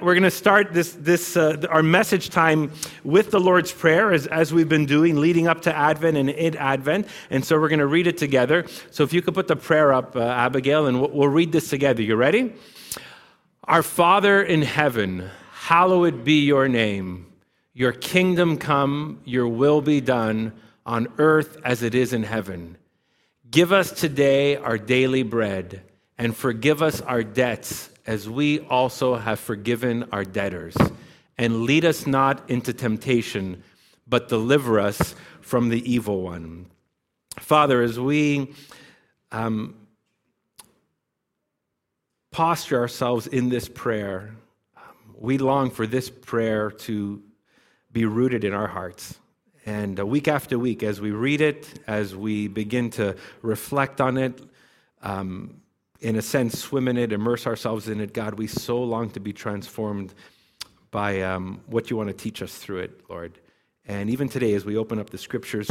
We're going to start this, this uh, our message time with the Lord's Prayer as, as we've been doing leading up to Advent and in Advent. And so we're going to read it together. So if you could put the prayer up, uh, Abigail, and we'll, we'll read this together. You ready? Our Father in heaven, hallowed be your name. Your kingdom come, your will be done on earth as it is in heaven. Give us today our daily bread and forgive us our debts as we also have forgiven our debtors. And lead us not into temptation, but deliver us from the evil one. Father, as we um, posture ourselves in this prayer, we long for this prayer to be rooted in our hearts. And uh, week after week, as we read it, as we begin to reflect on it, um, in a sense, swim in it, immerse ourselves in it. God, we so long to be transformed by um, what you want to teach us through it, Lord. And even today, as we open up the scriptures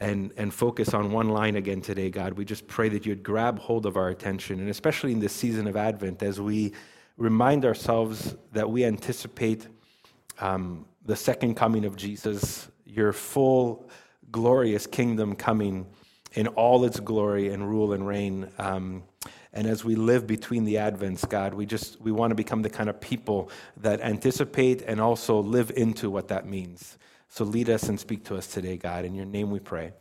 and, and focus on one line again today, God, we just pray that you'd grab hold of our attention, and especially in this season of Advent, as we remind ourselves that we anticipate um, the second coming of Jesus, your full, glorious kingdom coming in all its glory and rule and reign. Um, and as we live between the advents, God, we just we want to become the kind of people that anticipate and also live into what that means. So lead us and speak to us today, God. In your name we pray.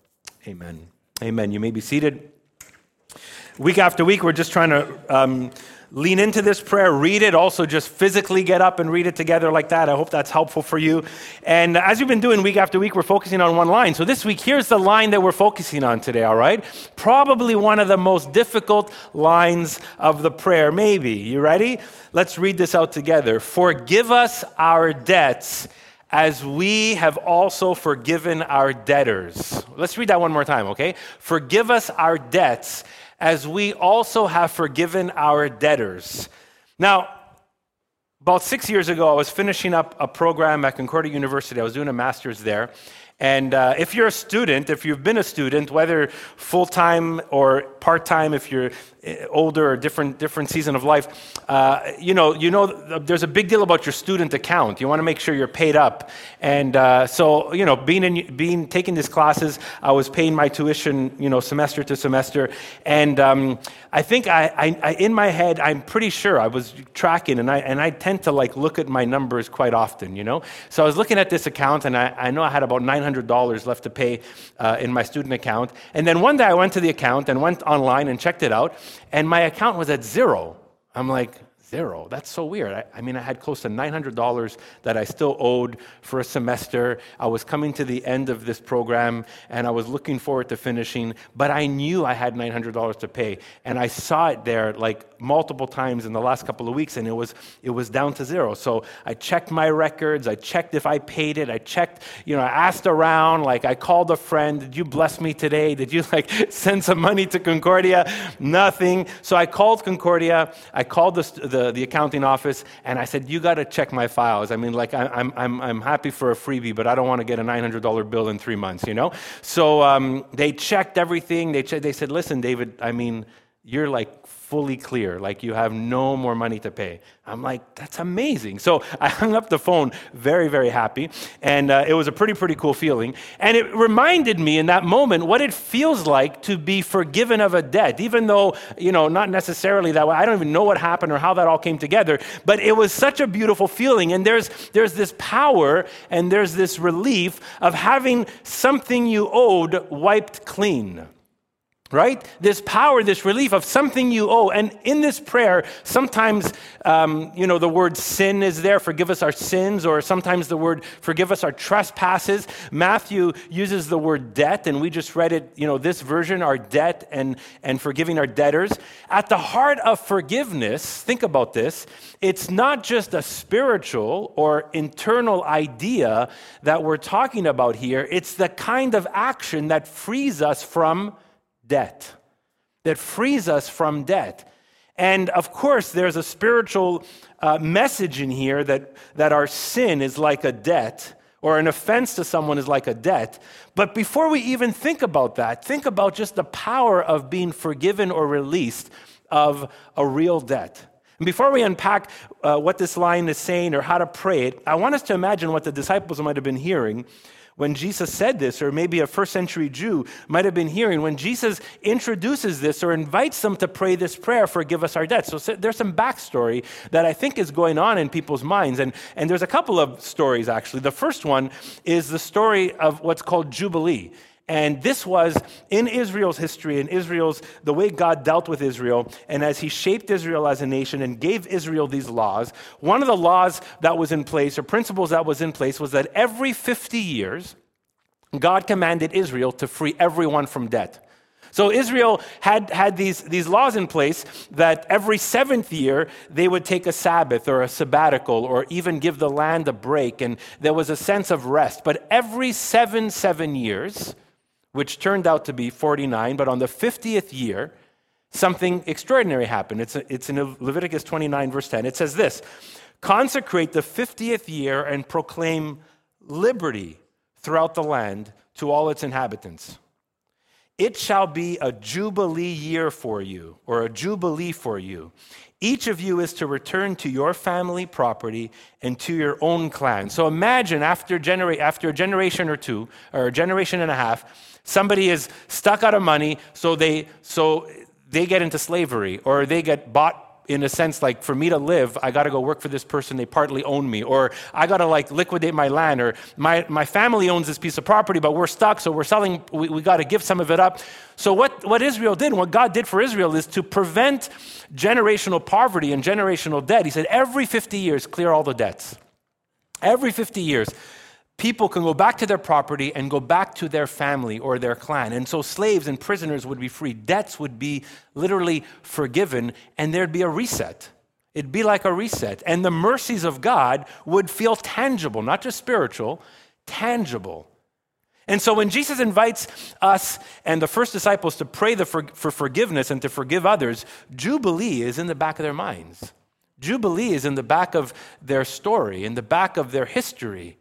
Amen. Amen. You may be seated. Week after week, we're just trying to um, lean into this prayer, read it, also just physically get up and read it together like that. I hope that's helpful for you. And as you've been doing week after week, we're focusing on one line. So this week, here's the line that we're focusing on today, all right? Probably one of the most difficult lines of the prayer, maybe. You ready? Let's read this out together. Forgive us our debts as we have also forgiven our debtors. Let's read that one more time, okay? Forgive us our debts as we also have forgiven our debtors. Now, about six years ago, I was finishing up a program at Concordia University. I was doing a master's there. And uh, if you're a student, if you've been a student, whether full time or part time, if you're older or different different season of life, uh, you know you know there's a big deal about your student account. You want to make sure you're paid up. And uh, so you know, being in being taking these classes, I was paying my tuition, you know, semester to semester. And um, I think I, I, I, in my head, I'm pretty sure I was tracking, and I and I tend to like look at my numbers quite often, you know. So I was looking at this account, and I, I know I had about 900 $100 left to pay uh, in my student account. And then one day I went to the account and went online and checked it out, and my account was at zero. I'm like, zero. That's so weird. I, I, mean, I had close to $900 that I still owed for a semester. I was coming to the end of this program and I was looking forward to finishing, but I knew I had $900 to pay. And I saw it there like multiple times in the last couple of weeks and it was, it was down to zero. So I checked my records. I checked if I paid it. I checked, you know, I asked around, like I called a friend, did you bless me today? Did you like send some money to Concordia? Nothing. So I called Concordia. I called the, the the, accounting office and I said, You got to check my files. I mean, like, I, am I'm, I'm happy for a freebie, but I don't want to get a $900 bill in three months, you know? So um, they checked everything. They, che- they said, Listen, David, I mean, you're like fully clear, like you have no more money to pay. I'm like, that's amazing. So I hung up the phone, very, very happy. And uh, it was a pretty, pretty cool feeling. And it reminded me in that moment what it feels like to be forgiven of a debt, even though, you know, not necessarily that way. I don't even know what happened or how that all came together, but it was such a beautiful feeling. And there's, there's this power and there's this relief of having something you owed wiped clean right? This power, this relief of something you owe. And in this prayer, sometimes, um, you know, the word sin is there, forgive us our sins, or sometimes the word forgive us our trespasses. Matthew uses the word debt, and we just read it, you know, this version, our debt and, and forgiving our debtors. At the heart of forgiveness, think about this, it's not just a spiritual or internal idea that we're talking about here, it's the kind of action that frees us from debt, that frees us from debt. And of course, there's a spiritual uh, message in here that, that our sin is like a debt, or an offense to someone is like a debt. But before we even think about that, think about just the power of being forgiven or released of a real debt. And before we unpack uh, what this line is saying or how to pray it, I want us to imagine what the disciples might have been hearing when Jesus said this, or maybe a first century Jew might have been hearing when Jesus introduces this or invites them to pray this prayer, forgive us our debts. So there's some backstory that I think is going on in people's minds. And, and there's a couple of stories, actually. The first one is the story of what's called Jubilee. And this was in Israel's history, in Israel's, the way God dealt with Israel, and as He shaped Israel as a nation and gave Israel these laws, one of the laws that was in place, or principles that was in place, was that every 50 years, God commanded Israel to free everyone from debt. So Israel had, had these, these laws in place that every seventh year they would take a Sabbath or a sabbatical or even give the land a break, and there was a sense of rest. But every seven, seven years, which turned out to be 49, but on the 50th year, something extraordinary happened. It's, it's in Leviticus 29, verse 10. It says this Consecrate the 50th year and proclaim liberty throughout the land to all its inhabitants. It shall be a jubilee year for you, or a jubilee for you. Each of you is to return to your family property and to your own clan. So imagine after, genera- after a generation or two, or a generation and a half, Somebody is stuck out of money, so they, so they get into slavery or they get bought in a sense like for me to live i got to go work for this person they partly own me or i got to like liquidate my land or my, my family owns this piece of property but we're stuck so we're selling we, we got to give some of it up. So what, what israel did what god did for israel is to prevent generational poverty and generational debt. He said every 50 years clear all the debts. Every 50 years people can go back to their property and go back to their family or their clan. And so slaves and prisoners would be free. Debts would be literally forgiven, and there'd be a reset. It'd be like a reset. And the mercies of God would feel tangible, not just spiritual, tangible. And so when Jesus invites us and the first disciples to pray for, for forgiveness and to forgive others, Jubilee is in the back of their minds. Jubilee is in the back of their story, in the back of their history.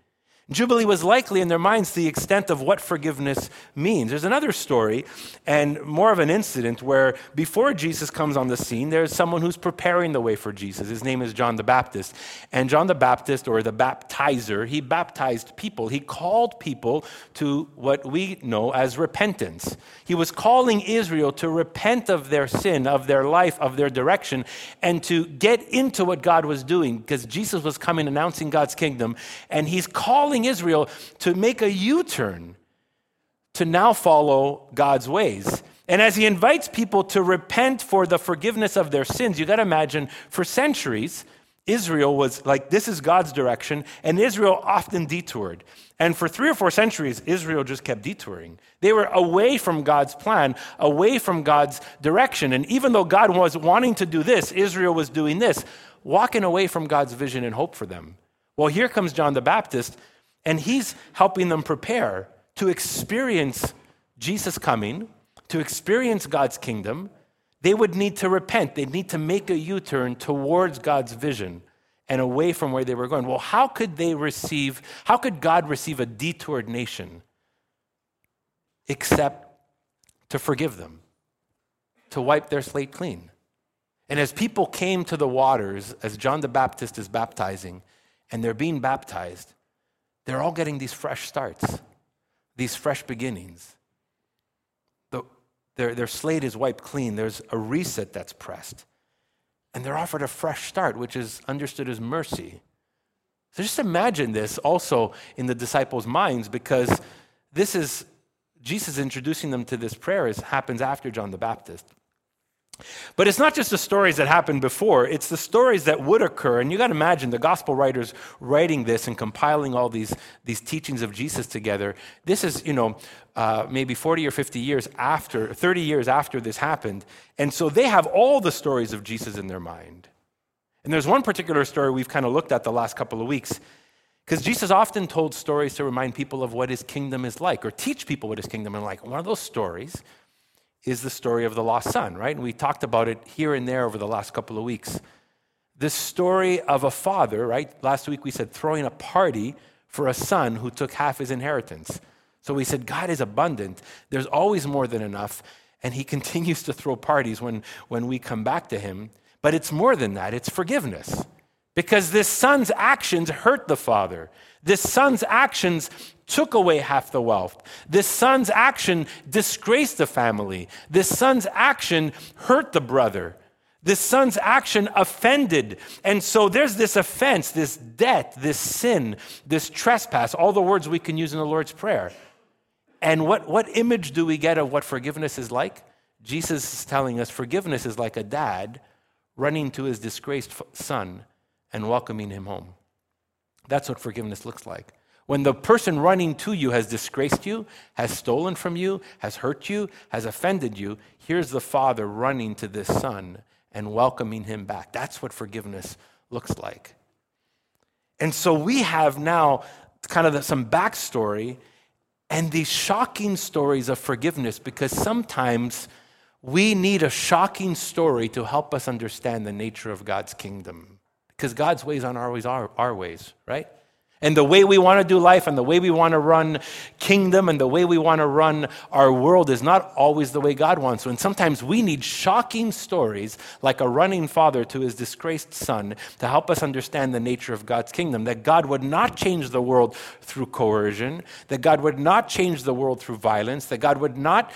Jubilee was likely in their minds the extent of what forgiveness means. There's another story and more of an incident where before Jesus comes on the scene, there's someone who's preparing the way for Jesus. His name is John the Baptist. And John the Baptist, or the baptizer, he baptized people. He called people to what we know as repentance. He was calling Israel to repent of their sin, of their life, of their direction, and to get into what God was doing because Jesus was coming announcing God's kingdom. And he's calling calling Israel to make a U turn to now follow God's ways. And as he invites people to repent for the forgiveness of their sins, you got to imagine for centuries, Israel was like, this is God's direction, and Israel often detoured. And for three or four centuries, Israel just kept detouring. They were away from God's plan, away from God's direction. And even though God was wanting to do this, Israel was doing this, walking away from God's vision and hope for them. Well, here comes John the Baptist, and he's helping them prepare to experience Jesus coming, to experience God's kingdom. They would need to repent. They'd need to make a U turn towards God's vision and away from where they were going. Well, how could they receive, how could God receive a detoured nation except to forgive them, to wipe their slate clean? And as people came to the waters, as John the Baptist is baptizing, and they're being baptized, they're all getting these fresh starts, these fresh beginnings. The, their, their slate is wiped clean, there's a reset that's pressed. And they're offered a fresh start, which is understood as mercy. So just imagine this also in the disciples' minds because this is Jesus introducing them to this prayer is, happens after John the Baptist. But it's not just the stories that happened before, it's the stories that would occur. And you got to imagine the gospel writers writing this and compiling all these, these teachings of Jesus together. This is, you know, uh, maybe 40 or 50 years after, 30 years after this happened. And so they have all the stories of Jesus in their mind. And there's one particular story we've kind of looked at the last couple of weeks. Because Jesus often told stories to remind people of what his kingdom is like or teach people what his kingdom is like. One of those stories is the story of the lost son, right? And we talked about it here and there over the last couple of weeks. This story of a father, right? Last week we said throwing a party for a son who took half his inheritance. So we said God is abundant. There's always more than enough. And he continues to throw parties when, when we come back to him. But it's more than that, it's forgiveness. Because this son's actions hurt the father. This son's actions took away half the wealth. This son's action disgraced the family. This son's action hurt the brother. This son's action offended. And so there's this offense, this debt, this sin, this trespass, all the words we can use in the Lord's Prayer. And what, what image do we get of what forgiveness is like? Jesus is telling us forgiveness is like a dad running to his disgraced son and welcoming him home. That's what forgiveness looks like. When the person running to you has disgraced you, has stolen from you, has hurt you, has offended you, here's the father running to this son and welcoming him back. That's what forgiveness looks like. And so we have now kind of some backstory and these shocking stories of forgiveness because sometimes we need a shocking story to help us understand the nature of God's kingdom. Because God's ways aren't always our, our ways, right? And the way we want to do life and the way we want to run kingdom and the way we want to run our world is not always the way God wants. And sometimes we need shocking stories like a running father to his disgraced son to help us understand the nature of God's kingdom. That God would not change the world through coercion, that God would not change the world through violence, that God would not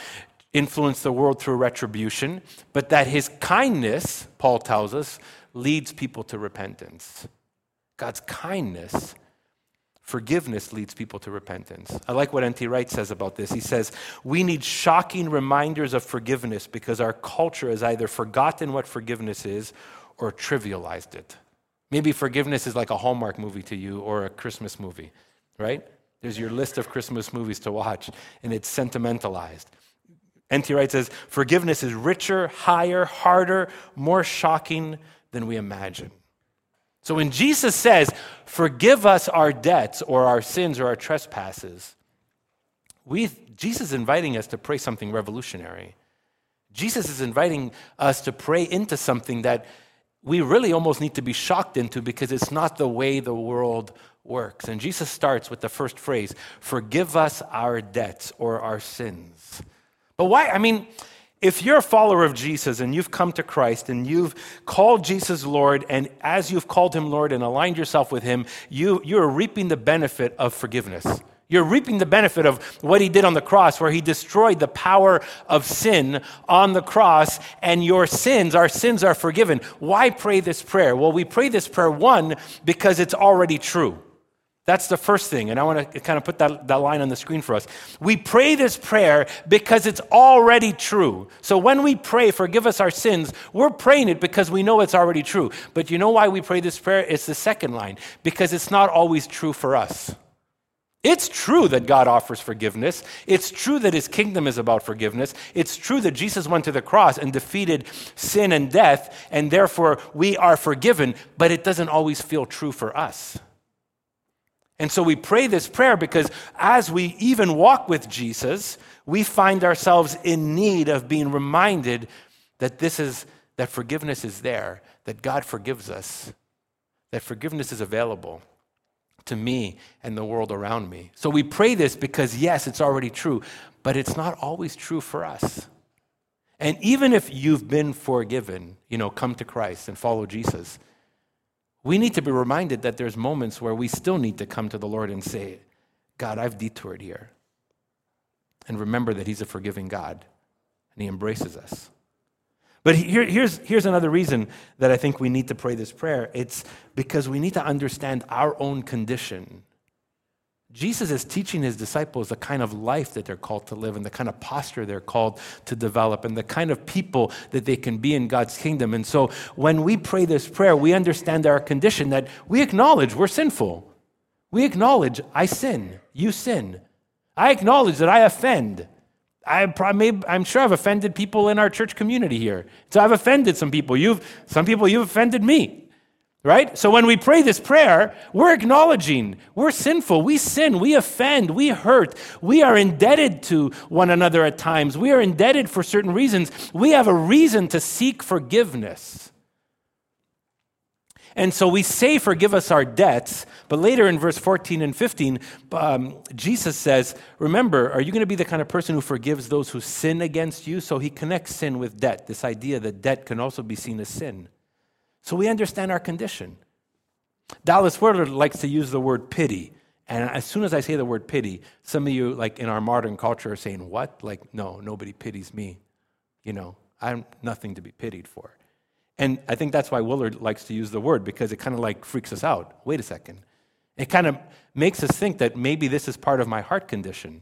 influence the world through retribution, but that his kindness, Paul tells us, leads people to repentance. God's kindness Forgiveness leads people to repentance. I like what N.T. Wright says about this. He says, We need shocking reminders of forgiveness because our culture has either forgotten what forgiveness is or trivialized it. Maybe forgiveness is like a Hallmark movie to you or a Christmas movie, right? There's your list of Christmas movies to watch, and it's sentimentalized. N.T. Wright says, Forgiveness is richer, higher, harder, more shocking than we imagine. So when Jesus says, forgive us our debts or our sins or our trespasses, we, Jesus is inviting us to pray something revolutionary. Jesus is inviting us to pray into something that we really almost need to be shocked into because it's not the way the world works. And Jesus starts with the first phrase Forgive us our debts or our sins. But why? I mean, if you're a follower of Jesus and you've come to Christ and you've called Jesus Lord, and as you've called him Lord and aligned yourself with him, you, you're reaping the benefit of forgiveness. You're reaping the benefit of what he did on the cross, where he destroyed the power of sin on the cross, and your sins, our sins, are forgiven. Why pray this prayer? Well, we pray this prayer, one, because it's already true. That's the first thing, and I want to kind of put that, that line on the screen for us. We pray this prayer because it's already true. So when we pray, forgive us our sins, we're praying it because we know it's already true. But you know why we pray this prayer? It's the second line, because it's not always true for us. It's true that God offers forgiveness. It's true that his kingdom is about forgiveness. It's true that Jesus went to the cross and defeated sin and death, and therefore we are forgiven, but it doesn't always feel true for us. And so we pray this prayer because as we even walk with Jesus, we find ourselves in need of being reminded that this is that forgiveness is there, that God forgives us, that forgiveness is available to me and the world around me. So we pray this because yes, it's already true, but it's not always true for us. And even if you've been forgiven, you know, come to Christ and follow Jesus, we need to be reminded that there's moments where we still need to come to the Lord and say, God, I've detoured here. And remember that He's a forgiving God and He embraces us. But here, here's, here's another reason that I think we need to pray this prayer it's because we need to understand our own condition Jesus is teaching his disciples the kind of life that they're called to live and the kind of posture they're called to develop and the kind of people that they can be in God's kingdom. And so when we pray this prayer, we understand our condition that we acknowledge we're sinful. We acknowledge I sin, you sin. I acknowledge that I offend. I I'm sure I've offended people in our church community here. So I've offended some people. You've, some people you've offended me. Right? So when we pray this prayer, we're acknowledging we're sinful. We sin. We offend. We hurt. We are indebted to one another at times. We are indebted for certain reasons. We have a reason to seek forgiveness. And so we say, Forgive us our debts. But later in verse 14 and 15, um, Jesus says, Remember, are you going to be the kind of person who forgives those who sin against you? So he connects sin with debt, this idea that debt can also be seen as sin. So we understand our condition. Dallas Willard likes to use the word pity. And as soon as I say the word pity, some of you, like in our modern culture, are saying, What? Like, no, nobody pities me. You know, I'm nothing to be pitied for. And I think that's why Willard likes to use the word because it kind of like freaks us out. Wait a second. It kind of makes us think that maybe this is part of my heart condition.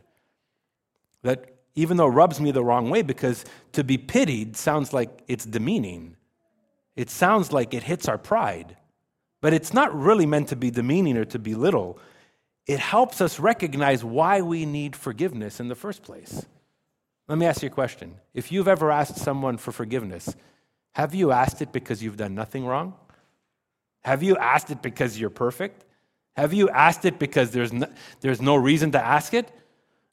That even though it rubs me the wrong way, because to be pitied sounds like it's demeaning. It sounds like it hits our pride. But it's not really meant to be demeaning or to belittle. It helps us recognize why we need forgiveness in the first place. Let me ask you a question. If you've ever asked someone for forgiveness, have you asked it because you've done nothing wrong? Have you asked it because you're perfect? Have you asked it because there's no, there's no reason to ask it?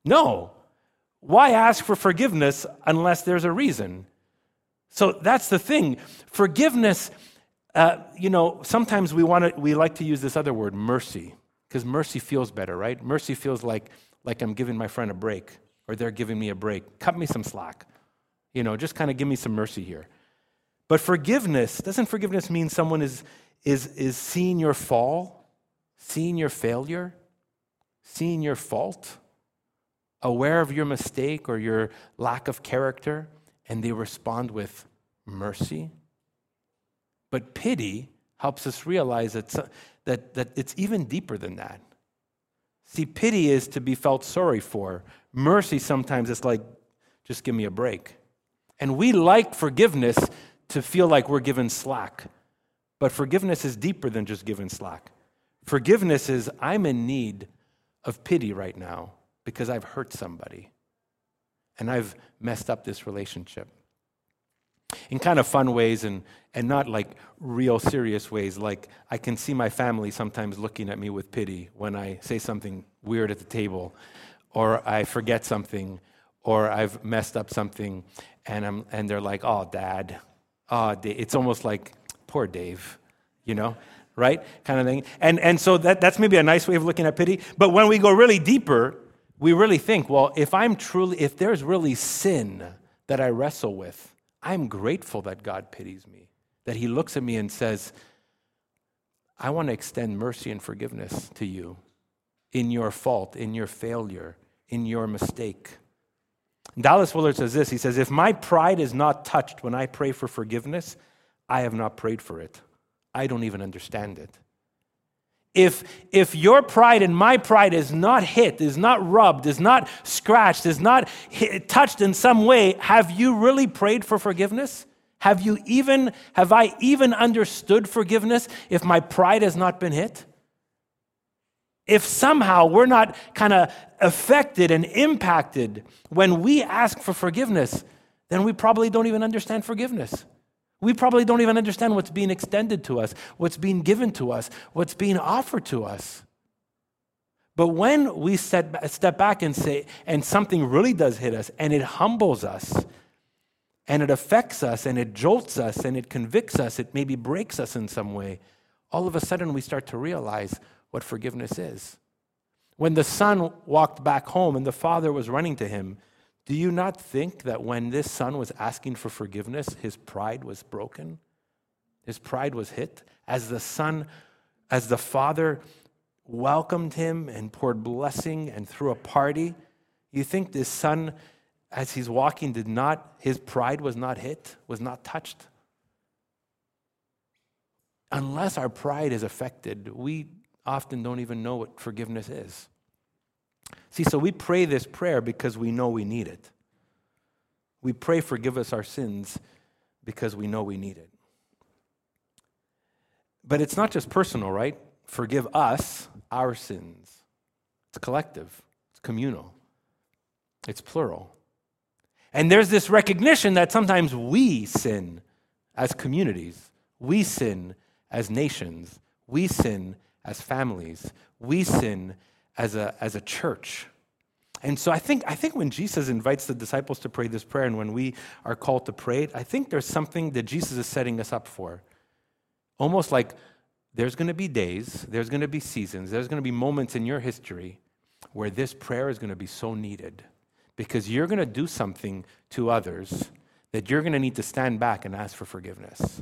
No. Why ask for forgiveness unless there's a reason? So that's the thing. Forgiveness uh, you know, sometimes we want to, we like to use this other word, mercy, because mercy feels better, right? Mercy feels like, like I'm giving my friend a break or they're giving me a break. Cut me some slack. You know, just kind of give me some mercy here. But forgiveness, doesn't forgiveness mean someone is, is, is seeing your fall, seeing your failure, seeing your fault, aware of your mistake or your lack of character, and they respond with mercy? But pity helps us realize that, that, that it's even deeper than that. See, pity is to be felt sorry for. Mercy sometimes is like, just give me a break. And we like forgiveness to feel like we're given slack. But forgiveness is deeper than just giving slack. Forgiveness is, I'm in need of pity right now because I've hurt somebody and I've messed up this relationship in kind of fun ways and, and not like real serious ways. Like I can see my family sometimes looking at me with pity when I say something weird at the table, or I forget something, or I've messed up something, and, I'm, and they're like, oh, dad. Oh, it's almost like, poor Dave, you know? Right? Kind of thing. And, and so that, that's maybe a nice way of looking at pity. But when we go really deeper, we really think, well, if I'm truly, if there's really sin that I wrestle with, I'm grateful that God pities me, that He looks at me and says, I want to extend mercy and forgiveness to you in your fault, in your failure, in your mistake. Dallas Willard says this He says, If my pride is not touched when I pray for forgiveness, I have not prayed for it. I don't even understand it. If, if your pride and my pride is not hit, is not rubbed, is not scratched, is not hit, touched in some way, have you really prayed for forgiveness? Have you even, have I even understood forgiveness if my pride has not been hit? If somehow we're not kind of affected and impacted when we ask for forgiveness, then we probably don't even understand forgiveness. We probably don't even understand what's being extended to us, what's being given to us, what's being offered to us. But when we set, step back and say, and something really does hit us, and it humbles us, and it affects us, and it jolts us, and it convicts us, it maybe breaks us in some way, all of a sudden we start to realize what forgiveness is. When the son walked back home and the father was running to him, do you not think that when this son was asking for forgiveness, his pride was broken? His pride was hit? As the son, as the father welcomed him and poured blessing and threw a party, you think this son, as he's walking, did not, his pride was not hit, was not touched? Unless our pride is affected, we often don't even know what forgiveness is. See, so we pray this prayer because we know we need it. We pray, forgive us our sins, because we know we need it. But it's not just personal, right? Forgive us our sins. It's collective, it's communal, it's plural. And there's this recognition that sometimes we sin as communities, we sin as nations, we sin as families, we sin as a, as a church. And so I think, I think when Jesus invites the disciples to pray this prayer and when we are called to pray it, I think there's something that Jesus is setting us up for. Almost like there's going to be days, there's going to be seasons, there's going to be moments in your history where this prayer is going to be so needed because you're going to do something to others that you're going to need to stand back and ask for forgiveness.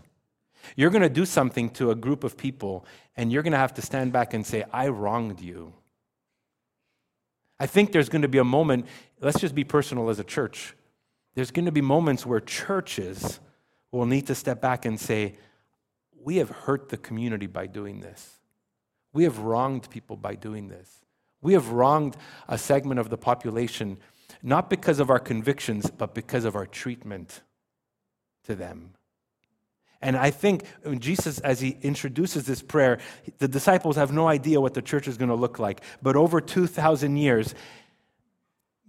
You're going to do something to a group of people, and you're going to have to stand back and say, I wronged you. I think there's going to be a moment, let's just be personal as a church. There's going to be moments where churches will need to step back and say, We have hurt the community by doing this. We have wronged people by doing this. We have wronged a segment of the population, not because of our convictions, but because of our treatment to them. And I think Jesus, as he introduces this prayer, the disciples have no idea what the church is going to look like. But over 2,000 years,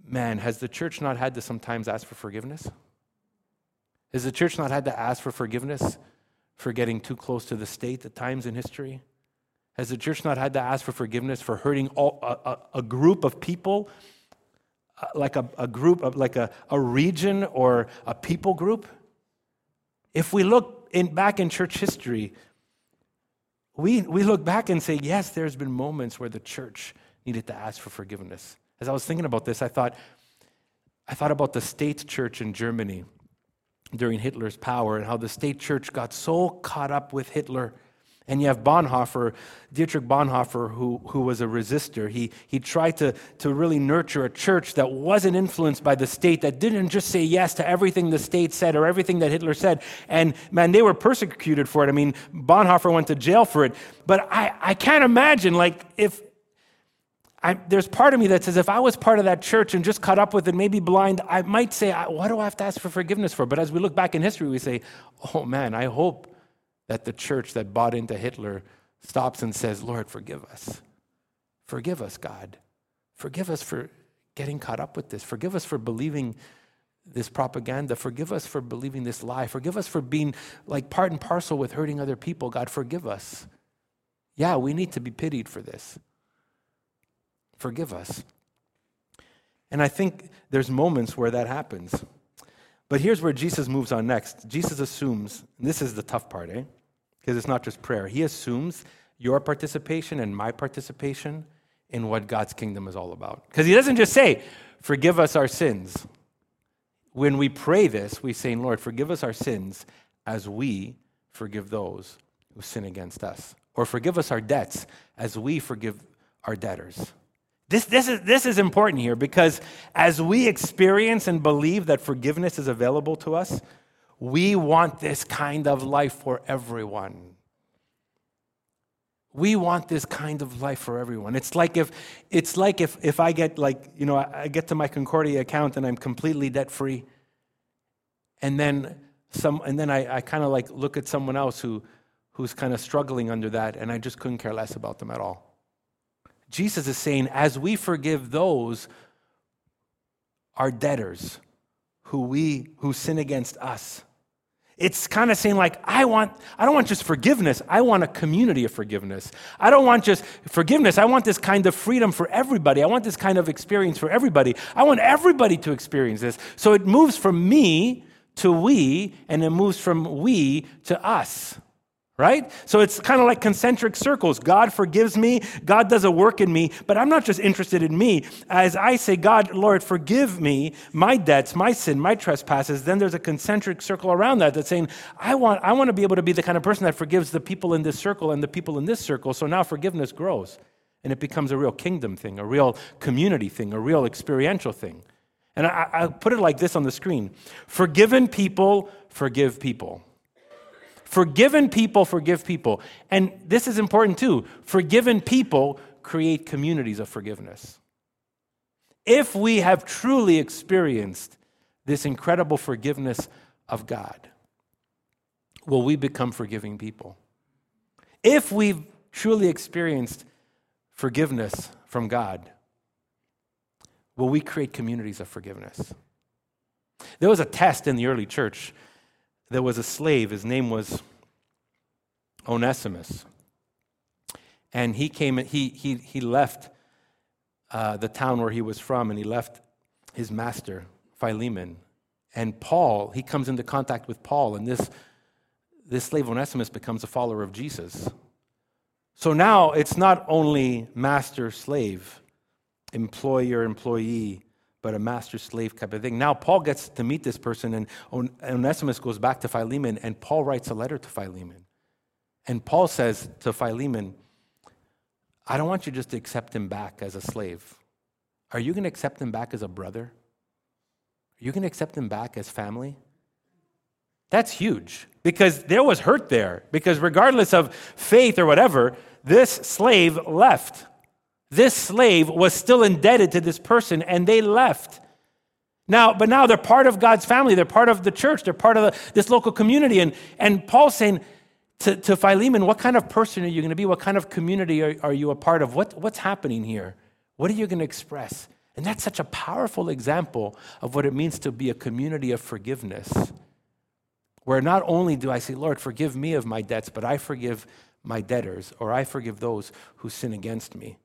man, has the church not had to sometimes ask for forgiveness? Has the church not had to ask for forgiveness for getting too close to the state at times in history? Has the church not had to ask for forgiveness for hurting all, a, a, a group of people, uh, like a, a group, of, like a, a region or a people group? If we look in, back in church history, we, we look back and say, yes, there's been moments where the church needed to ask for forgiveness. As I was thinking about this, I thought, I thought about the state church in Germany during Hitler's power and how the state church got so caught up with Hitler and you have Bonhoeffer, Dietrich Bonhoeffer, who, who was a resistor. He, he tried to, to really nurture a church that wasn't influenced by the state, that didn't just say yes to everything the state said or everything that Hitler said. And man, they were persecuted for it. I mean, Bonhoeffer went to jail for it. But I, I can't imagine, like, if, I, there's part of me that says if I was part of that church and just caught up with it, maybe blind, I might say, what do I have to ask for forgiveness for? But as we look back in history, we say, oh man, I hope that the church that bought into Hitler stops and says, Lord, forgive us. Forgive us, God. Forgive us for getting caught up with this. Forgive us for believing this propaganda. Forgive us for believing this lie. Forgive us for being like part and parcel with hurting other people. God, forgive us. Yeah, we need to be pitied for this. Forgive us. And I think there's moments where that happens. But here's where Jesus moves on next. Jesus assumes, this is the tough part, eh? Because it's not just prayer. He assumes your participation and my participation in what God's kingdom is all about. Because he doesn't just say, forgive us our sins. When we pray this, we say, Lord, forgive us our sins as we forgive those who sin against us. Or forgive us our debts as we forgive our debtors. This, this, is, this is important here because as we experience and believe that forgiveness is available to us, we want this kind of life for everyone. We want this kind of life for everyone. It's like if it's like if, if I get like, you know, I get to my Concordia account and I'm completely debt free. And then some and then I, I kind of like look at someone else who who's kind of struggling under that, and I just couldn't care less about them at all. Jesus is saying, as we forgive those our debtors who we who sin against us, it's kind of saying like i want i don't want just forgiveness i want a community of forgiveness. I don't want just forgiveness i want this kind of freedom for everybody. I want this kind of experience for everybody. I want everybody to experience this. So it moves from me to we and it moves from we to us right? So it's kind of like concentric circles. God forgives me, God does a work in me, but I'm not just interested in me. As I say, God, Lord, forgive me my debts, my sin, my trespasses, then there's a concentric circle around that that's saying, I want, I want to be able to be the kind of person that forgives the people in this circle and the people in this circle. So now forgiveness grows and it becomes a real kingdom thing, a real community thing, a real experiential thing. And I, I put it like this on the screen Forgiven people forgive people. Forgiven people forgive people. And this is important too. Forgiven people create communities of forgiveness. If we have truly experienced this incredible forgiveness of God, will we become forgiving people? If we've truly experienced forgiveness from God, will we create communities of forgiveness? There was a test in the early church there was a slave. His name was Onesimus. And he came, he, he, he left uh, the town where he was from and he left his master, Philemon. And Paul, he comes into contact with Paul, and this, this slave Onesimus becomes a follower of Jesus. So now it's not only master slave, employer employee, but a master slave type of thing. Now Paul gets to meet this person, and Onesimus goes back to Philemon, and Paul writes a letter to Philemon. And Paul says to Philemon, I don't want you just to accept him back as a slave. Are you going to accept him back as a brother? Are you going to accept him back as family? That's huge because there was hurt there. Because regardless of faith or whatever, this slave left. This slave was still indebted to this person and they left. Now, but now they're part of God's family. They're part of the church. They're part of the, this local community. And, and Paul's saying to, to Philemon, what kind of person are you going to be? What kind of community are, are you a part of? What, what's happening here? What are you going to express? And that's such a powerful example of what it means to be a community of forgiveness, where not only do I say, Lord, forgive me of my debts, but I forgive my debtors, or I forgive those who sin against me.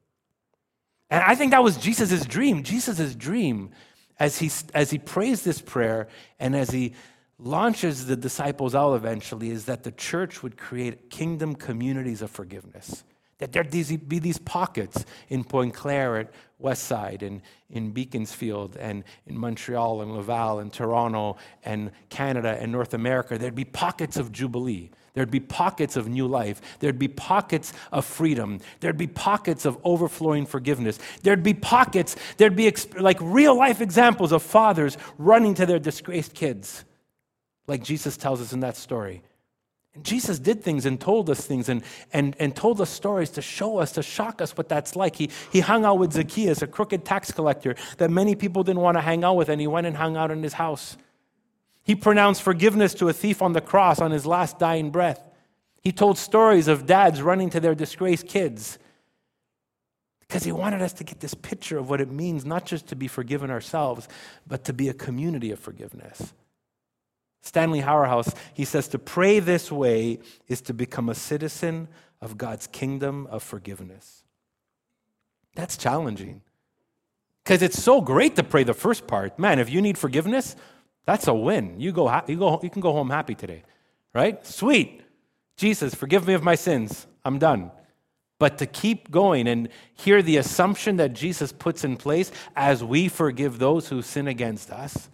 And I think that was Jesus' dream. Jesus' dream as he, as he prays this prayer and as he launches the disciples out eventually is that the church would create kingdom communities of forgiveness. That there'd be these pockets in Pointe-Claire at Westside and in Beaconsfield and in Montreal and Laval and Toronto and Canada and North America. There'd be pockets of Jubilee. There'd be pockets of new life. There'd be pockets of freedom. There'd be pockets of overflowing forgiveness. There'd be pockets, there'd be like real life examples of fathers running to their disgraced kids, like Jesus tells us in that story. And Jesus did things and told us things and, and, and told us stories to show us, to shock us what that's like. He, he hung out with Zacchaeus, a crooked tax collector that many people didn't want to hang out with, and he went and hung out in his house. He pronounced forgiveness to a thief on the cross on his last dying breath. He told stories of dads running to their disgraced kids because he wanted us to get this picture of what it means not just to be forgiven ourselves, but to be a community of forgiveness. Stanley Hauerwas, he says, to pray this way is to become a citizen of God's kingdom of forgiveness. That's challenging. Because it's so great to pray the first part. Man, if you need forgiveness, that's a win. You, go, you, go, you can go home happy today, right? Sweet. Jesus, forgive me of my sins. I'm done. But to keep going and hear the assumption that Jesus puts in place as we forgive those who sin against us,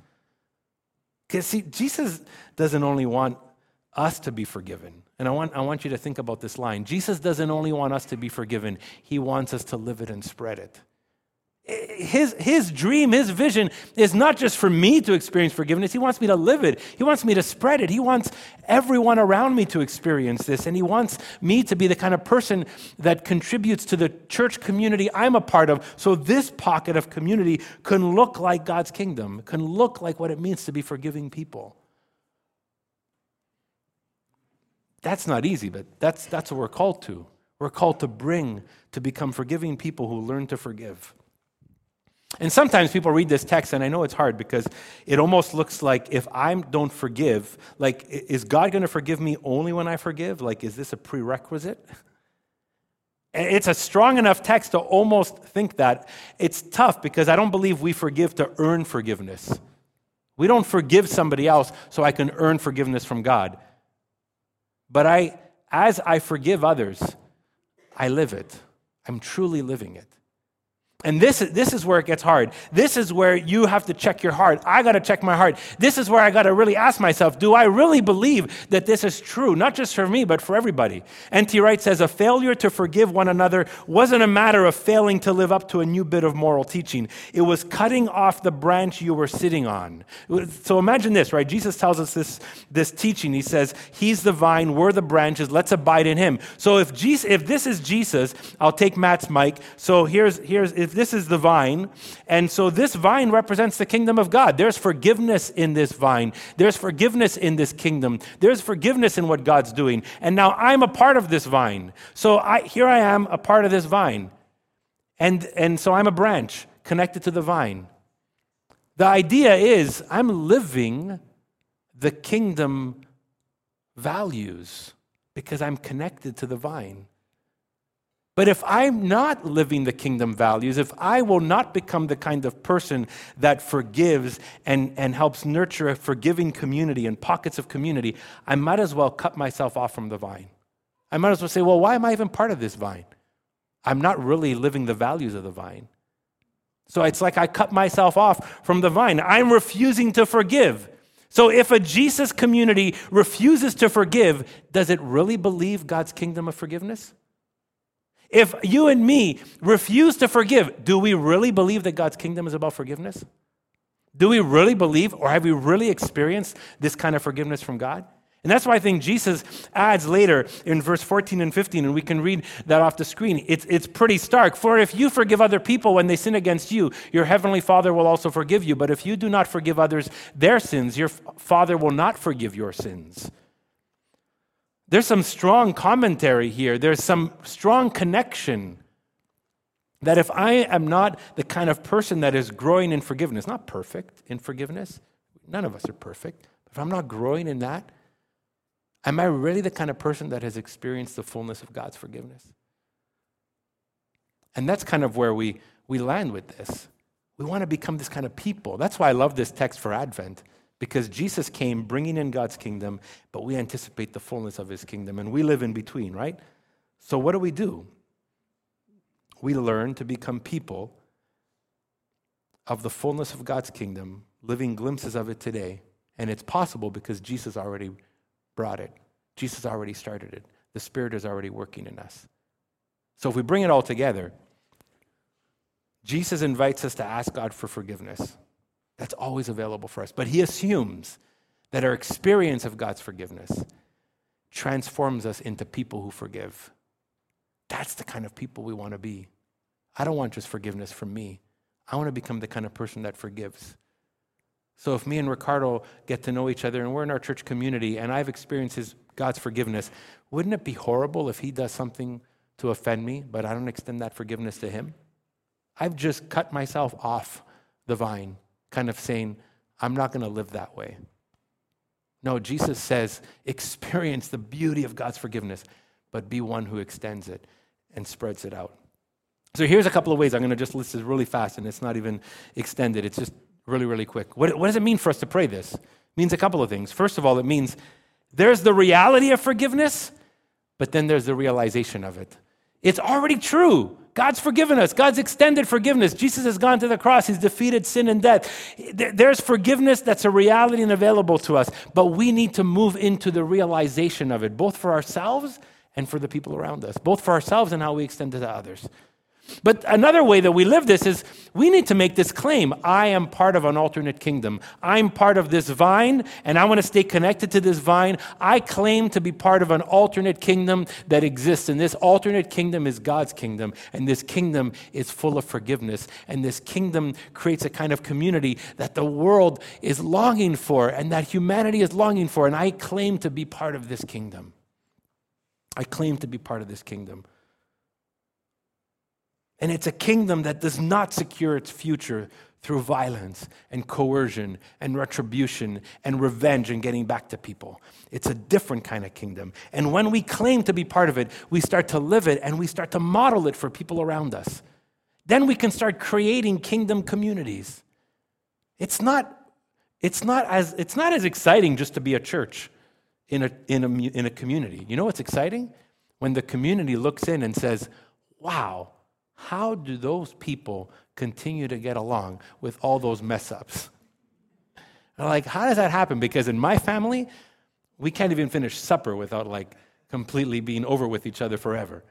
because, see, Jesus doesn't only want us to be forgiven. And I want, I want you to think about this line Jesus doesn't only want us to be forgiven, He wants us to live it and spread it his, his dream, his vision is not just for me to experience forgiveness. He wants me to live it. He wants me to spread it. He wants everyone around me to experience this. And he wants me to be the kind of person that contributes to the church community I'm a part of. So this pocket of community can look like God's kingdom, can look like what it means to be forgiving people. That's not easy, but that's, that's what we're called to. We're called to bring, to become forgiving people who learn to forgive. And sometimes people read this text, and I know it's hard because it almost looks like if I don't forgive, like, is God going to forgive me only when I forgive? Like, is this a prerequisite? It's a strong enough text to almost think that. It's tough because I don't believe we forgive to earn forgiveness. We don't forgive somebody else so I can earn forgiveness from God. But I, as I forgive others, I live it. I'm truly living it. And this, this is where it gets hard. This is where you have to check your heart. I got to check my heart. This is where I got to really ask myself do I really believe that this is true, not just for me, but for everybody? N.T. Wright says a failure to forgive one another wasn't a matter of failing to live up to a new bit of moral teaching, it was cutting off the branch you were sitting on. So imagine this, right? Jesus tells us this, this teaching. He says, He's the vine, we're the branches, let's abide in Him. So if, Jesus, if this is Jesus, I'll take Matt's mic. So here's, here's, if this is the vine, and so this vine represents the kingdom of God. There's forgiveness in this vine, there's forgiveness in this kingdom, there's forgiveness in what God's doing. And now I'm a part of this vine. So I, here I am, a part of this vine. And, and so I'm a branch connected to the vine. The idea is I'm living the kingdom values because I'm connected to the vine. But if I'm not living the kingdom values, if I will not become the kind of person that forgives and, and helps nurture a forgiving community and pockets of community, I might as well cut myself off from the vine. I might as well say, well, why am I even part of this vine? I'm not really living the values of the vine. So it's like I cut myself off from the vine. I'm refusing to forgive. So, if a Jesus community refuses to forgive, does it really believe God's kingdom of forgiveness? If you and me refuse to forgive, do we really believe that God's kingdom is about forgiveness? Do we really believe, or have we really experienced this kind of forgiveness from God? And that's why I think Jesus adds later in verse 14 and 15, and we can read that off the screen. It's, it's pretty stark. For if you forgive other people when they sin against you, your heavenly Father will also forgive you. But if you do not forgive others their sins, your Father will not forgive your sins. There's some strong commentary here, there's some strong connection. That if I am not the kind of person that is growing in forgiveness, not perfect in forgiveness, none of us are perfect, if I'm not growing in that, Am I really the kind of person that has experienced the fullness of God's forgiveness? And that's kind of where we, we land with this. We want to become this kind of people. That's why I love this text for Advent, because Jesus came bringing in God's kingdom, but we anticipate the fullness of his kingdom, and we live in between, right? So, what do we do? We learn to become people of the fullness of God's kingdom, living glimpses of it today. And it's possible because Jesus already brought it. Jesus already started it. The Spirit is already working in us. So if we bring it all together, Jesus invites us to ask God for forgiveness. That's always available for us. But he assumes that our experience of God's forgiveness transforms us into people who forgive. That's the kind of people we want to be. I don't want just forgiveness from me. I want to become the kind of person that forgives. So if me and Ricardo get to know each other and we're in our church community and I've experienced his, God's forgiveness, wouldn't it be horrible if he does something to offend me, but I don't extend that forgiveness to him? I've just cut myself off the vine, kind of saying, I'm not going to live that way. No, Jesus says, experience the beauty of God's forgiveness, but be one who extends it and spreads it out. So here's a couple of ways. I'm going to just list this really fast, and it's not even extended. It's just really, really quick. What, what does it mean for us to pray this? It means a couple of things. First of all, it means there's the reality of forgiveness, but then there's the realization of it. It's already true. God's forgiven us. God's extended forgiveness. Jesus has gone to the cross. He's defeated sin and death. There's forgiveness that's a reality and available to us, but we need to move into the realization of it, both for ourselves and for the people around us, both for ourselves and how we extend it to others. But another way that we live this is we need to make this claim I am part of an alternate kingdom. I'm part of this vine, and I want to stay connected to this vine. I claim to be part of an alternate kingdom that exists, and this alternate kingdom is God's kingdom, and this kingdom is full of forgiveness. And this kingdom creates a kind of community that the world is longing for, and that humanity is longing for, and I claim to be part of this kingdom. I claim to be part of this kingdom. And it's a kingdom that does not secure its future through violence and coercion and retribution and revenge and getting back to people. It's a different kind of kingdom. And when we claim to be part of it, we start to live it and we start to model it for people around us. Then we can start creating kingdom communities. It's not, it's not, as, it's not as exciting just to be a church in a, in, a, in a community. You know what's exciting? When the community looks in and says, wow, how do those people continue to get along with all those mess ups? like, how does that happen? Because in my family, we can't even finish supper without like completely being over with each other forever.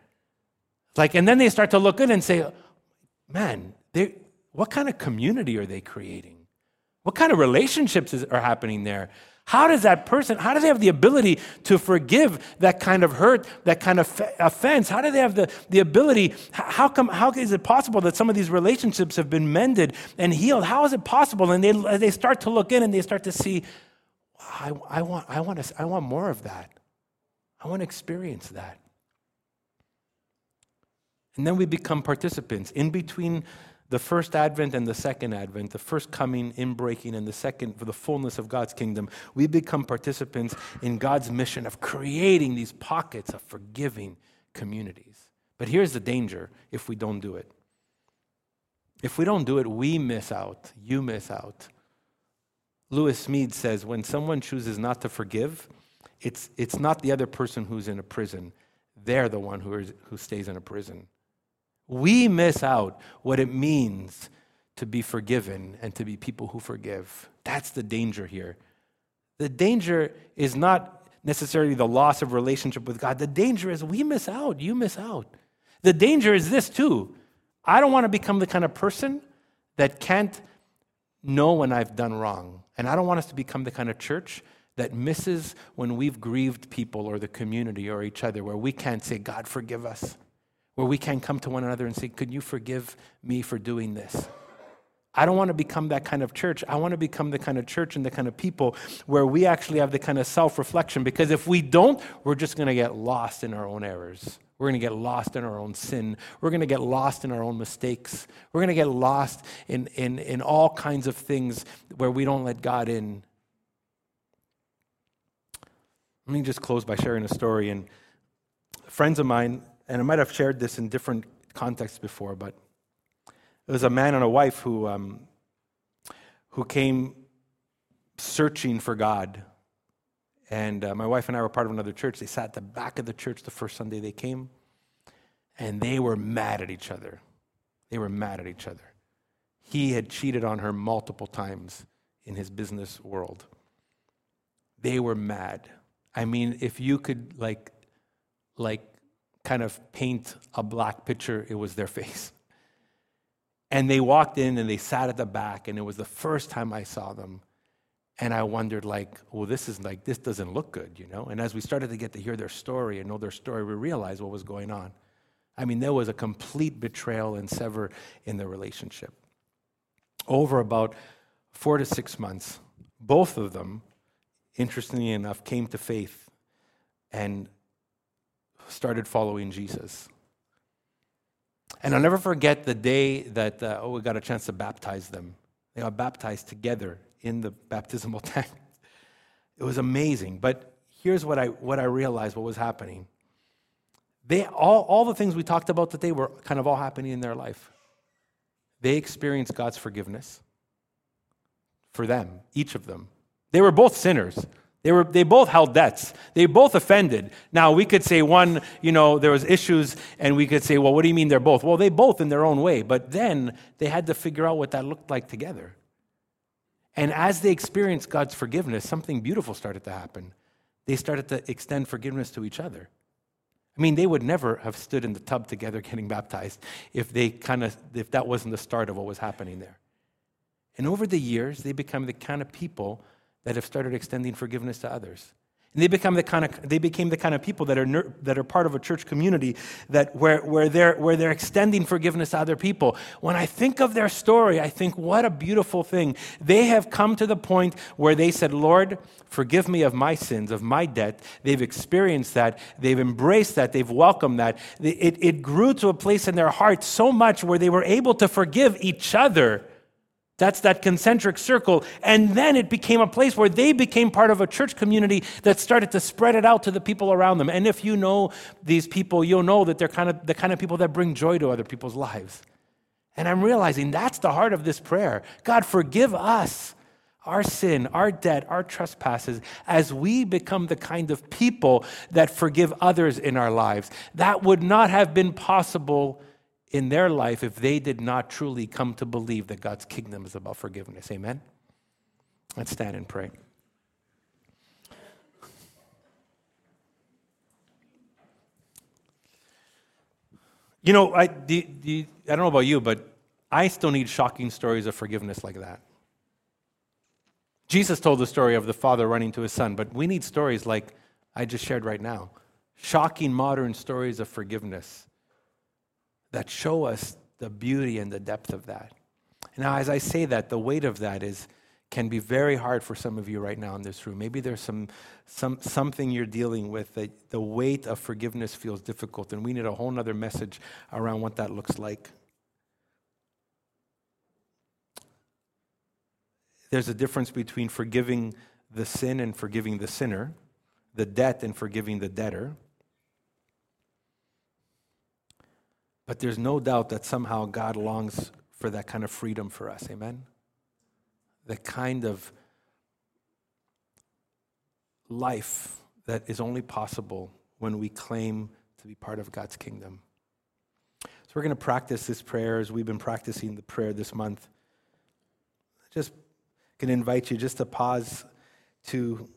Like, and then they start to look in and say, man, they, what kind of community are they creating? What kind of relationships is, are happening there? How does that person, how do they have the ability to forgive that kind of hurt, that kind of offense? How do they have the, the ability? How come, how is it possible that some of these relationships have been mended and healed? How is it possible? And they, they start to look in and they start to see, I, I, want, I, want to, I want more of that. I want to experience that. And then we become participants in between the first advent and the second advent, the first coming, in breaking, and the second for the fullness of God's kingdom, we become participants in God's mission of creating these pockets of forgiving communities. But here's the danger if we don't do it. If we don't do it, we miss out. You miss out. Lewis Smedes says when someone chooses not to forgive, it's, it's not the other person who's in a prison, they're the one who, is, who stays in a prison. We miss out what it means to be forgiven and to be people who forgive. That's the danger here. The danger is not necessarily the loss of relationship with God. The danger is we miss out. You miss out. The danger is this too. I don't want to become the kind of person that can't know when I've done wrong. And I don't want us to become the kind of church that misses when we've grieved people or the community or each other, where we can't say, God, forgive us, where we can't come to one another and say, Could you forgive me for doing this? I don't want to become that kind of church. I want to become the kind of church and the kind of people where we actually have the kind of self reflection. Because if we don't, we're just going to get lost in our own errors. We're going to get lost in our own sin. We're going to get lost in our own mistakes. We're going to get lost in, in, in all kinds of things where we don't let God in. Let me just close by sharing a story. And friends of mine, and I might have shared this in different contexts before, but it was a man and a wife who, um, who came searching for God and uh, my wife and I were part of another church. They sat at the back of the church the first Sunday they came, and they were mad at each other. They were mad at each other. He had cheated on her multiple times in his business world. They were mad. I mean, if you could like, like, kind of paint a black picture, it was their face. And they walked in and they sat at the back, and it was the first time I saw them and I wondered, like, well, this is like, this doesn't look good, you know? And as we started to get to hear their story and know their story, we realized what was going on. I mean, there was a complete betrayal and sever in the relationship. Over about four to six months, both of them, interestingly enough, came to faith and started following Jesus. And I'll never forget the day that uh, oh, we got a chance to baptize them. They got baptized together in the baptismal tank. It was amazing. But here's what I, what I realized what was happening. They, all, all the things we talked about today were kind of all happening in their life. They experienced God's forgiveness for them, each of them. They were both sinners. They, were, they both held debts. They both offended. Now, we could say one, you know, there was issues, and we could say, well, what do you mean they're both? Well, they both in their own way. But then they had to figure out what that looked like together. And as they experienced God's forgiveness, something beautiful started to happen. They started to extend forgiveness to each other. I mean, they would never have stood in the tub together getting baptized if they kind of if that wasn't the start of what was happening there. And over the years, they become the kind of people that have started extending forgiveness to others. And they, become the kind of, they became the kind of people that are, that are part of a church community that where, where, they're, where they're extending forgiveness to other people. When I think of their story, I think, what a beautiful thing. They have come to the point where they said, Lord, forgive me of my sins, of my debt. They've experienced that. They've embraced that. They've welcomed that. It, it grew to a place in their heart so much where they were able to forgive each other that's that concentric circle. And then it became a place where they became part of a church community that started to spread it out to the people around them. And if you know these people, you'll know that they're kind of the kind of people that bring joy to other people's lives. And I'm realizing that's the heart of this prayer. God, forgive us our sin, our debt, our trespasses, as we become the kind of people that forgive others in our lives. That would not have been possible in their life if they did not truly come to believe that God's kingdom is about forgiveness. Amen? Let's stand and pray. You know, I, the, the, I don't know about you, but I still need shocking stories of forgiveness like that. Jesus told the story of the father running to his son, but we need stories like I just shared right now. Shocking modern stories of forgiveness that show us the beauty and the depth of that. Now, as I say that, the weight of that is can be very hard for some of you right now in this room. Maybe there's some, some something you're dealing with that the weight of forgiveness feels difficult, and we need a whole other message around what that looks like. There's a difference between forgiving the sin and forgiving the sinner, the debt and forgiving the debtor. But there's no doubt that somehow God longs for that kind of freedom for us. Amen? The kind of life that is only possible when we claim to be part of God's kingdom. So we're going to practice this prayer as we've been practicing the prayer this month. Just can invite you just to pause to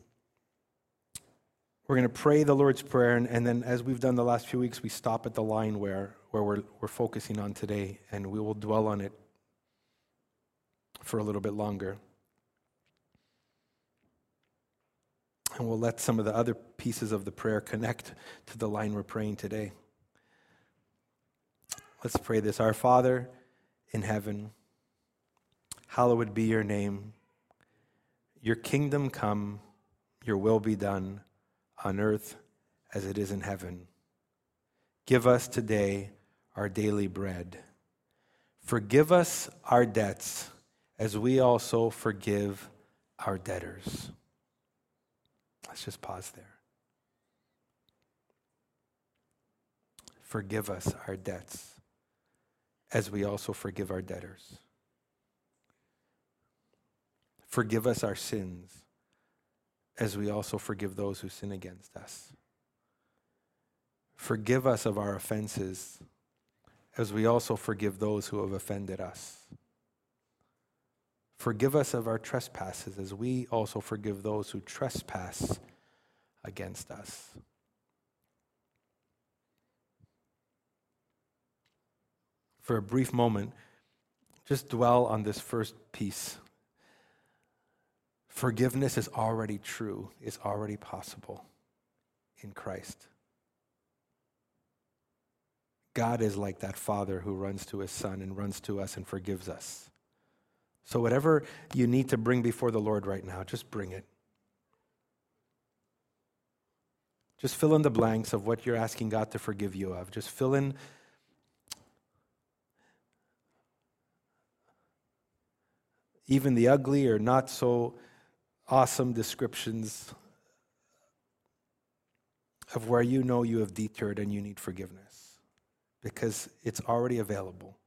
we're going to pray the Lord's Prayer, and, and, then as we've done the last few weeks, we stop at the line where, where we're, we're focusing on today, and we will dwell on it for a little bit longer. And we'll let some of the other pieces of the prayer connect to the line we're praying today. Let's pray this Our Father in heaven, hallowed be your name. Your kingdom come, your will be done on earth as it is in heaven. Give us today our daily bread. Forgive us our debts as we also forgive our debtors. Let's just pause there. Forgive us our debts as we also forgive our debtors. Forgive us our sins as we also forgive those who sin against us. Forgive us of our offenses as we also forgive those who have offended us. Forgive us of our trespasses as we also forgive those who trespass against us. For a brief moment, just dwell on this first piece. Forgiveness is already true, is already possible in Christ. God is like that father who runs to his son and runs to us and forgives us. So, whatever you need to bring before the Lord right now, just bring it. Just fill in the blanks of what you're asking God to forgive you of. Just fill in even the ugly or not so awesome descriptions of where you know you have deterred and you need forgiveness because it's already available.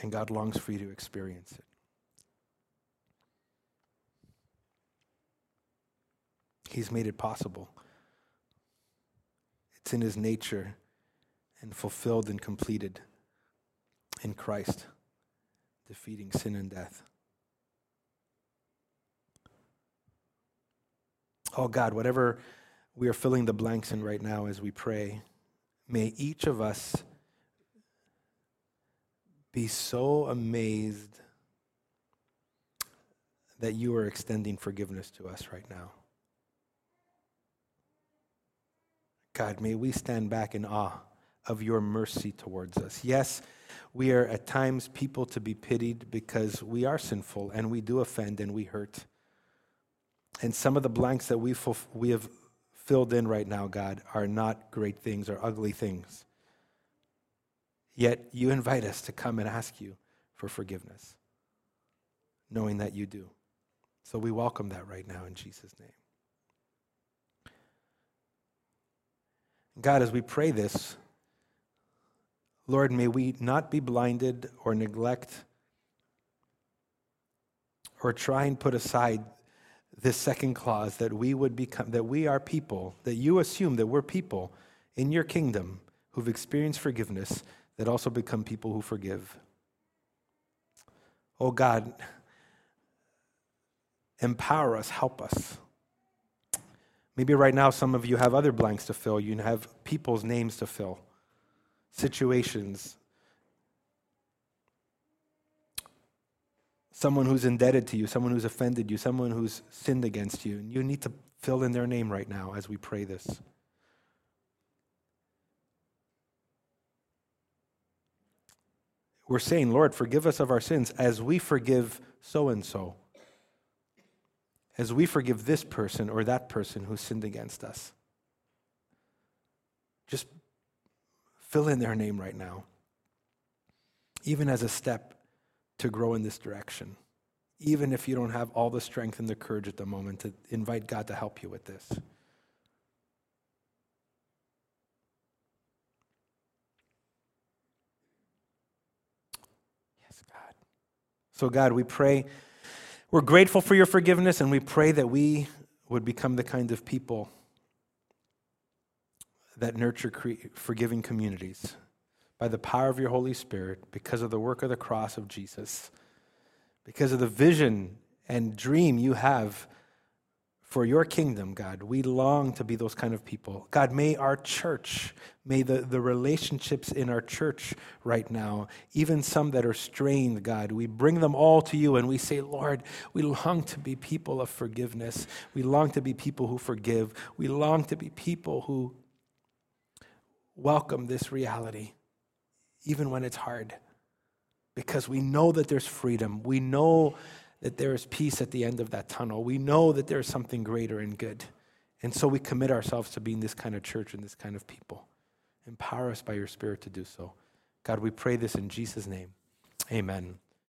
And God longs for you to experience it. He's made it possible. It's in His nature and fulfilled and completed in Christ, defeating sin and death. Oh God, whatever we are filling the blanks in right now as we pray, may each of us be so amazed that you are extending forgiveness to us right now. God, may we stand back in awe of your mercy towards us. Yes, we are at times people to be pitied because we are sinful and we do offend and we hurt. And some of the blanks that we, we have filled in right now, God, are not great things or ugly things. Yet you invite us to come and ask you for forgiveness, knowing that you do. So we welcome that right now in Jesus' name. God, as we pray this, Lord, may we not be blinded or neglect or try and put aside this second clause that we would become, that we are people, that you assume that we're people in your kingdom who've experienced forgiveness that also become people who forgive. Oh God, empower us, help us. Maybe right now some of you have other blanks to fill. You have people's names to fill, situations. Someone who's indebted to you, someone who's offended you, someone who's sinned against you. And you need to fill in their name right now as we pray this. We're saying, Lord, forgive us of our sins as we forgive so and so, as we forgive this person or that person who sinned against us. Just fill in their name right now, even as a step to grow in this direction, even if you don't have all the strength and the courage at the moment to invite God to help you with this. Yes, God. So, God, we pray, we're grateful for your forgiveness, and we pray that we would become the kind of people that nurture cre- forgiving communities by the power of your Holy Spirit because of the work of the cross of Jesus. because of the vision and dream you have for your kingdom, God. We long to be those kind of people. God, may our church, may the, the relationships in our church right now, even some that are strained, God, we bring them all to you and we say, Lord, we long to be people of forgiveness. We long to be people who forgive. We long to be people who welcome this reality, even when it's hard, because we know that there's freedom. We know that there is peace at the end of that tunnel. We know that there's something greater and good. And so we commit ourselves to being this kind of church and this kind of people. Empower us by your Spirit to do so. God, we pray this in Jesus' name. Amen.